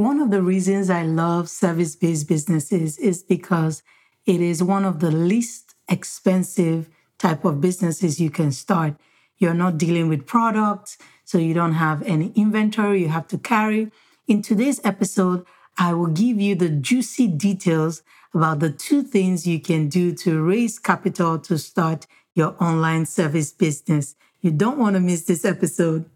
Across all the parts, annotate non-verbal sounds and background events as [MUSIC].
One of the reasons I love service based businesses is because it is one of the least expensive type of businesses you can start. You're not dealing with products, so you don't have any inventory you have to carry. In today's episode, I will give you the juicy details about the two things you can do to raise capital to start your online service business. You don't want to miss this episode.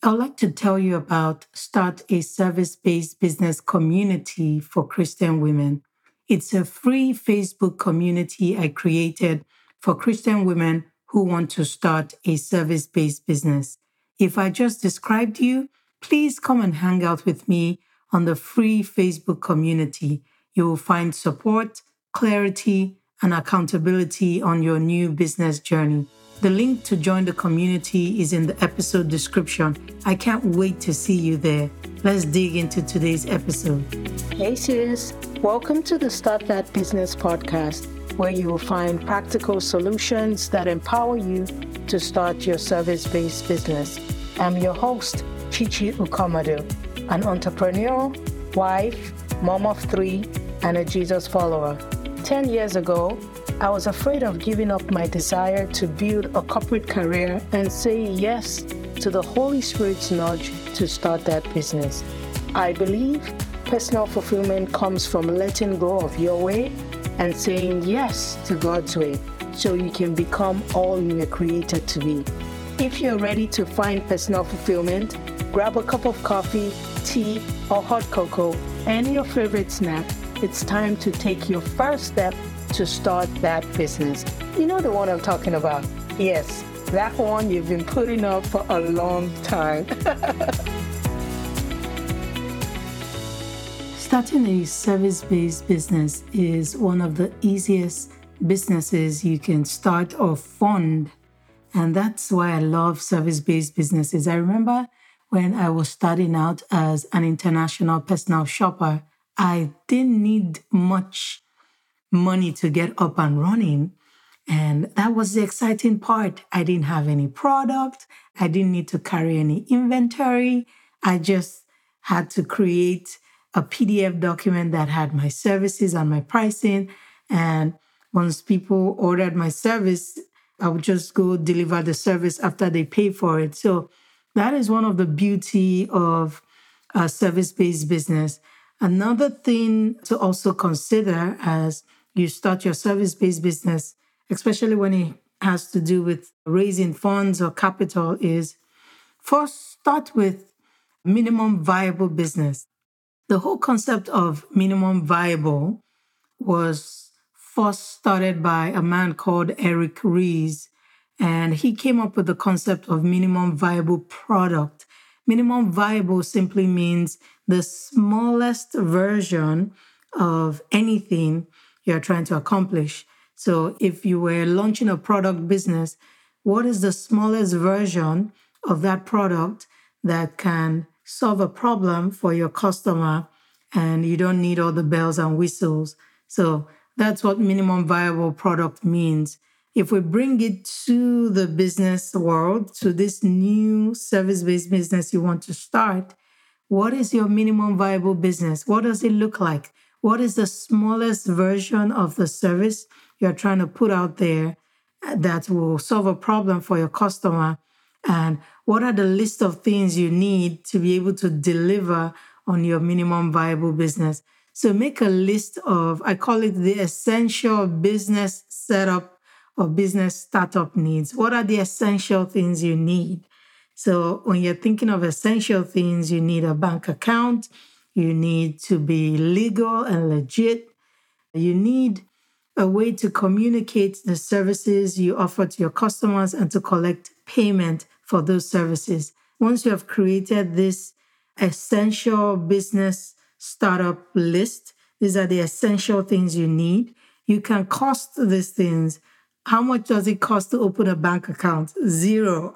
I'd like to tell you about Start a Service Based Business Community for Christian Women. It's a free Facebook community I created for Christian women who want to start a service based business. If I just described you, please come and hang out with me on the free Facebook community. You will find support, clarity, and accountability on your new business journey. The link to join the community is in the episode description. I can't wait to see you there. Let's dig into today's episode. Hey, sis. Welcome to the Start That Business podcast, where you will find practical solutions that empower you to start your service based business. I'm your host, Chichi Ukomadu, an entrepreneur, wife, mom of three, and a Jesus follower. 10 years ago, I was afraid of giving up my desire to build a corporate career and say yes to the Holy Spirit's nudge to start that business. I believe personal fulfillment comes from letting go of your way and saying yes to God's way so you can become all you were created to be. If you're ready to find personal fulfillment, grab a cup of coffee, tea, or hot cocoa, and your favorite snack. It's time to take your first step to start that business. You know the one I'm talking about? Yes, that one you've been putting up for a long time. [LAUGHS] Starting a service based business is one of the easiest businesses you can start or fund. And that's why I love service based businesses. I remember when I was starting out as an international personal shopper, I didn't need much money to get up and running. And that was the exciting part. I didn't have any product. I didn't need to carry any inventory. I just had to create a PDF document that had my services and my pricing. And once people ordered my service, I would just go deliver the service after they pay for it. So that is one of the beauty of a service-based business. Another thing to also consider as you start your service based business, especially when it has to do with raising funds or capital, is first start with minimum viable business. The whole concept of minimum viable was first started by a man called Eric Ries, and he came up with the concept of minimum viable product. Minimum viable simply means the smallest version of anything you're trying to accomplish. So if you were launching a product business, what is the smallest version of that product that can solve a problem for your customer and you don't need all the bells and whistles? So that's what minimum viable product means. If we bring it to the business world, to this new service based business you want to start, what is your minimum viable business? What does it look like? What is the smallest version of the service you're trying to put out there that will solve a problem for your customer? And what are the list of things you need to be able to deliver on your minimum viable business? So make a list of, I call it the essential business setup or business startup needs. What are the essential things you need? So when you're thinking of essential things, you need a bank account, you need to be legal and legit. You need a way to communicate the services you offer to your customers and to collect payment for those services. Once you have created this essential business startup list, these are the essential things you need. You can cost these things. How much does it cost to open a bank account? Zero.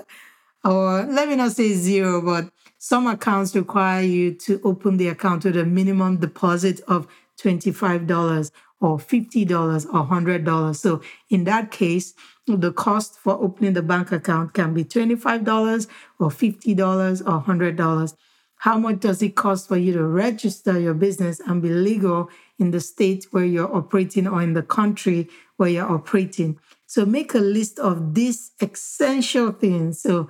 [LAUGHS] or let me not say zero, but some accounts require you to open the account with a minimum deposit of $25 or $50 or $100. So in that case, the cost for opening the bank account can be $25 or $50 or $100. How much does it cost for you to register your business and be legal in the state where you're operating or in the country where you're operating? So make a list of these essential things. So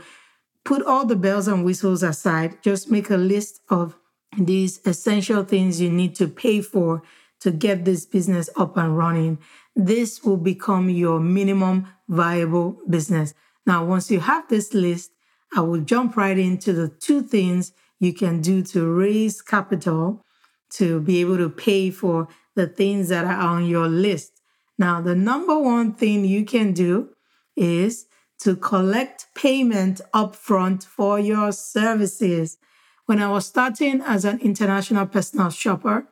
put all the bells and whistles aside. Just make a list of these essential things you need to pay for to get this business up and running. This will become your minimum viable business. Now, once you have this list, I will jump right into the two things you can do to raise capital to be able to pay for the things that are on your list. Now, the number one thing you can do is to collect payment upfront for your services. When I was starting as an international personal shopper,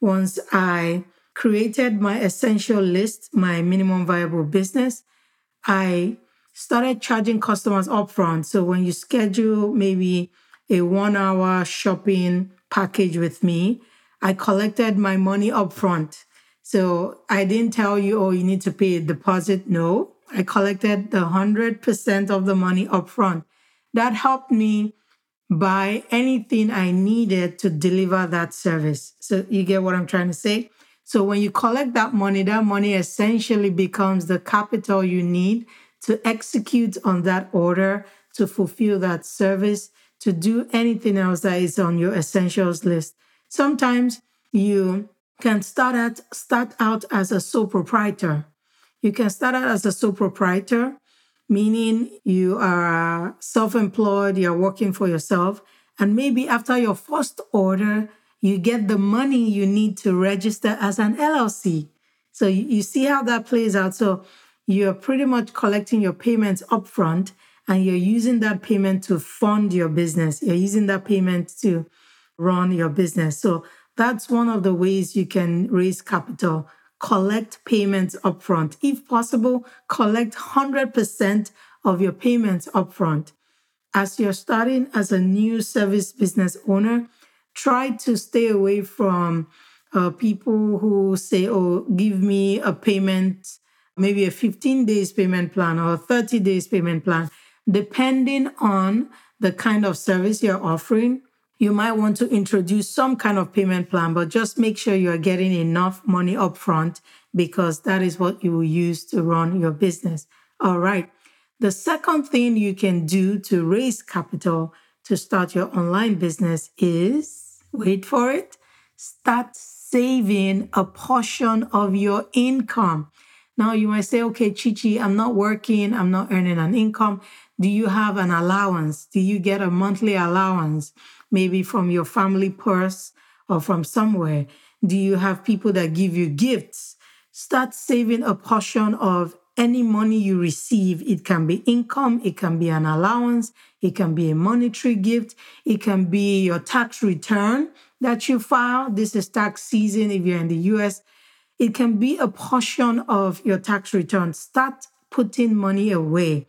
once I created my essential list, my minimum viable business, I started charging customers upfront. So when you schedule maybe a one hour shopping package with me, I collected my money upfront. So I didn't tell you, oh, you need to pay a deposit. No, I collected the 100% of the money upfront. That helped me buy anything I needed to deliver that service. So you get what I'm trying to say? So when you collect that money, that money essentially becomes the capital you need to execute on that order, to fulfill that service, to do anything else that is on your essentials list. Sometimes you can start at start out as a sole proprietor. You can start out as a sole proprietor, meaning you are self-employed, you're working for yourself, and maybe after your first order, you get the money you need to register as an LLC. So you, see how that plays out. So you're pretty much collecting your payments upfront and you're using that payment to fund your business. You're using that payment to run your business. So that's one of the ways you can raise capital. Collect payments upfront. If possible, collect 100% of your payments upfront. As you're starting as a new service business owner, try to stay away from uh, people who say, oh, give me a payment maybe a 15 days payment plan or a 30 days payment plan, depending on the kind of service you're offering. You might want to introduce some kind of payment plan, but just make sure you're getting enough money upfront because that is what you will use to run your business. All right. The second thing you can do to raise capital to start your online business is wait for it, start saving a portion of your income. Now you might say, okay, Chichi, I'm not working, I'm not earning an income. Do you have an allowance? Do you get a monthly allowance, maybe from your family purse or from somewhere? Do you have people that give you gifts? Start saving a portion of any money you receive. It can be income, it can be an allowance, it can be a monetary gift, it can be your tax return that you file. This is tax season if you're in the US. It can be a portion of your tax return. Start putting money away.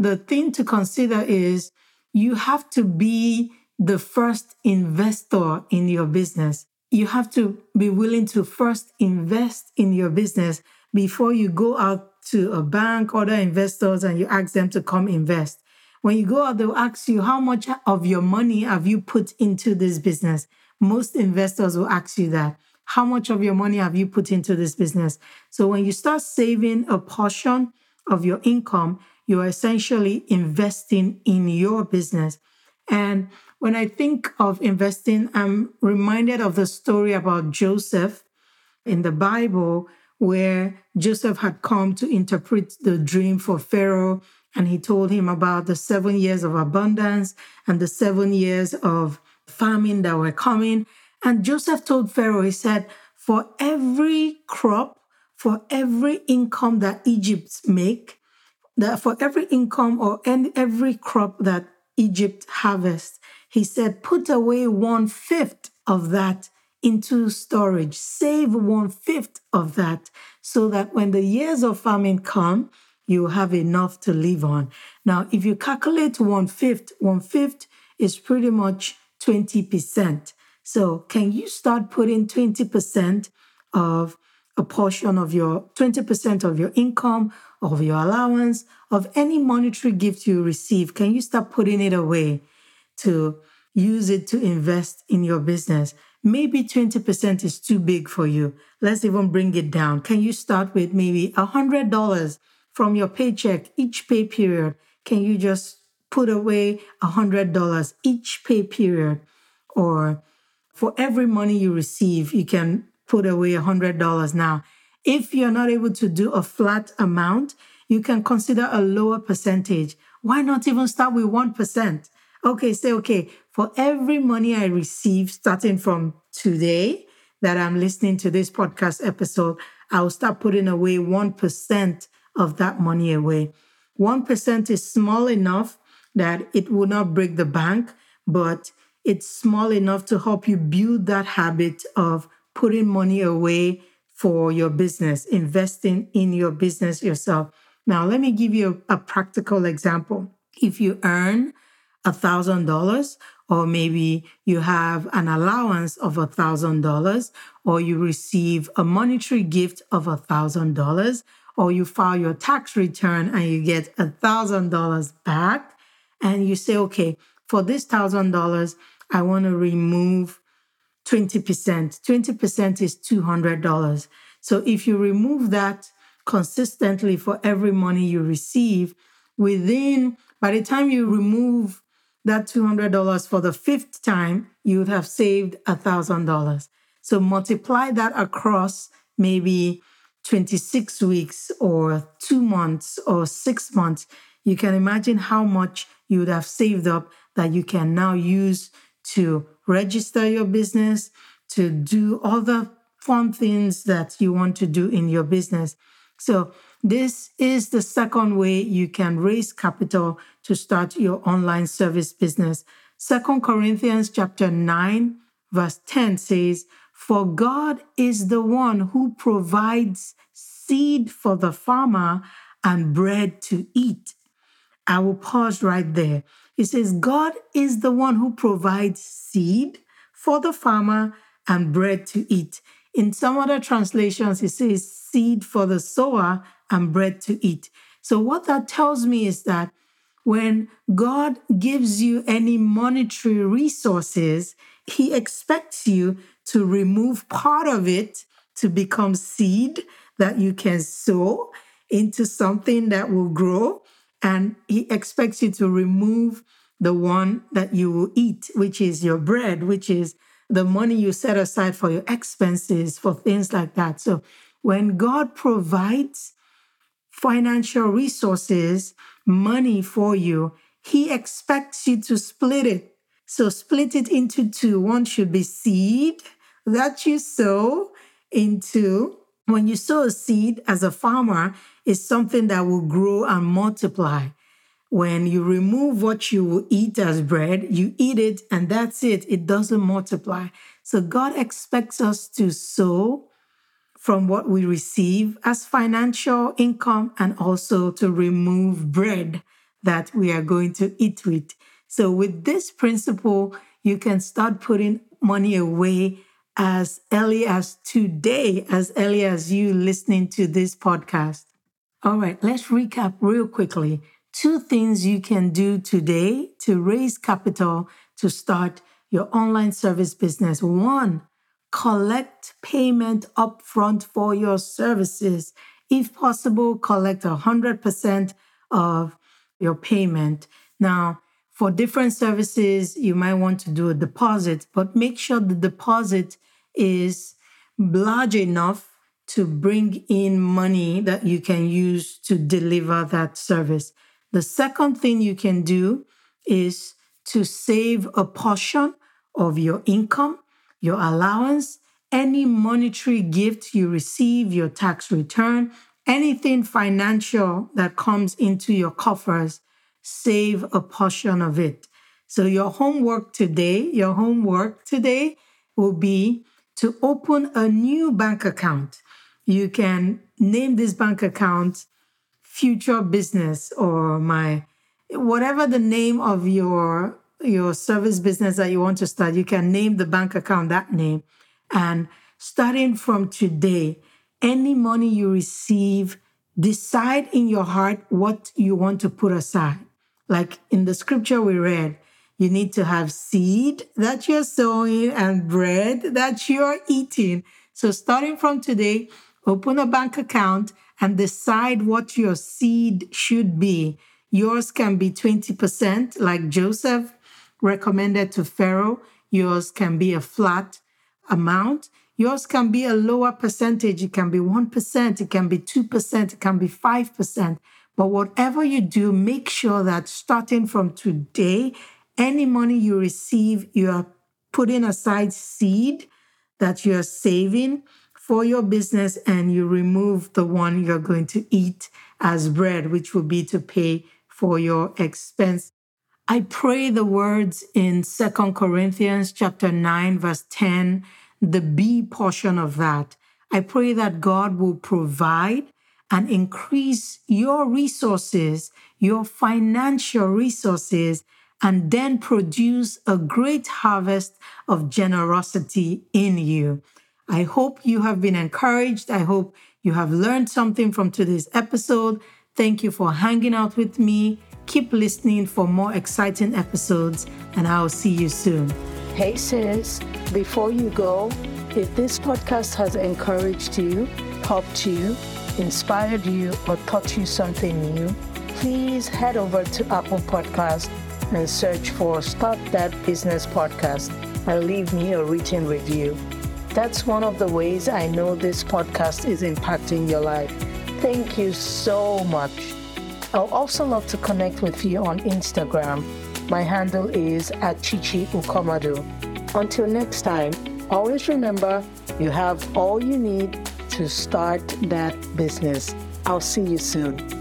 The thing to consider is you have to be the first investor in your business. You have to be willing to first invest in your business before you go out to a bank, other investors, and you ask them to come invest. When you go out, they'll ask you, How much of your money have you put into this business? Most investors will ask you that. How much of your money have you put into this business? So when you start saving a portion of your income, you're essentially investing in your business. And when I think of investing, I'm reminded of the story about Joseph in the Bible, where Joseph had come to interpret the dream for Pharaoh. And he told him about the seven years of abundance and the seven years of famine that were coming. And Joseph told Pharaoh, he said, for every crop, for every income that Egypt make, that for every income or any, every crop that Egypt harvests, he said, put away one fifth of that into storage, save one fifth of that, so that when the years of famine come, you have enough to live on. Now, if you calculate one fifth, one fifth is pretty much 20%. So, can you start putting 20% of a portion of your 20% of your income, of your allowance, of any monetary gift you receive? Can you start putting it away to use it to invest in your business. Maybe 20% is too big for you. Let's even bring it down. Can you start with maybe $100 from your paycheck each pay period? Can you just put away $100 each pay period? Or for every money you receive, you can put away $100 now. If you're not able to do a flat amount, you can consider a lower percentage. Why not even start with 1%? Okay, say, okay, for every money I receive starting from today that I'm listening to this podcast episode, I'll start putting away 1% of that money away. 1% is small enough that it will not break the bank, but it's small enough to help you build that habit of putting money away for your business, investing in your business yourself. Now, let me give you a, a practical example. If you earn $1,000, or maybe you have an allowance of $1,000, or you receive a monetary gift of $1,000, or you file your tax return and you get $1,000 back, and you say, okay, for this $1,000, I want to remove 20%. 20% is $200. So if you remove that consistently for every money you receive, within, by the time you remove that $200 for the fifth time, you would have saved $1,000. So multiply that across maybe 26 weeks or two months or six months. You can imagine how much you would have saved up that you can now use to register your business, to do all the fun things that you want to do in your business. So this is the second way you can raise capital to start your online service business. Second Corinthians chapter 9 verse 10 says, "For God is the one who provides seed for the farmer and bread to eat." I will pause right there. It says, God is the one who provides seed for the farmer and bread to eat. In some other translations, it says seed for the sower and bread to eat. So, what that tells me is that when God gives you any monetary resources, He expects you to remove part of it to become seed that you can sow into something that will grow. And He expects you to remove the one that you will eat, which is your bread, which is the money you set aside for your expenses, for things like that. So when God provides financial resources, money for you, He expects you to split it. So split it into two. One should be seed that you sow into. When you sow a seed as a farmer, is something that will grow and multiply. When you remove what you will eat as bread, you eat it and that's it. It doesn't multiply. So God expects us to sow from what we receive as financial income and also to remove bread that we are going to eat with. So, with this principle, you can start putting money away as early as today, as early as you listening to this podcast. All right, let's recap real quickly. Two things you can do today to raise capital to start your online service business. One, collect payment upfront for your services. If possible, collect 100% of your payment. Now, for different services, you might want to do a deposit, but make sure the deposit is large enough to bring in money that you can use to deliver that service. The second thing you can do is to save a portion of your income your allowance, any monetary gift you receive, your tax return, anything financial that comes into your coffers, save a portion of it. So, your homework today, your homework today will be to open a new bank account. You can name this bank account Future Business or my whatever the name of your your service business that you want to start, you can name the bank account that name. And starting from today, any money you receive, decide in your heart what you want to put aside. Like in the scripture we read, You need to have seed that you're sowing and bread that you're eating. So, starting from today, open a bank account and decide what your seed should be. Yours can be 20%, like Joseph recommended to Pharaoh. Yours can be a flat amount. Yours can be a lower percentage. It can be 1%, it can be 2%, it can be 5%. But whatever you do, make sure that starting from today, any money you receive, you are putting aside seed that you're saving for your business and you remove the one you're going to eat as bread, which will be to pay for your expense. I pray the words in Second Corinthians chapter 9 verse 10, the B portion of that. I pray that God will provide and increase your resources, your financial resources, and then produce a great harvest of generosity in you. I hope you have been encouraged. I hope you have learned something from today's episode. Thank you for hanging out with me. Keep listening for more exciting episodes, and I'll see you soon. Hey, sis, before you go, if this podcast has encouraged you, helped you, inspired you, or taught you something new, please head over to Apple Podcast and search for Start That Business Podcast and leave me a written review. That's one of the ways I know this podcast is impacting your life. Thank you so much. I'll also love to connect with you on Instagram. My handle is at Chichi Ukomadu. Until next time, always remember you have all you need to start that business. I'll see you soon.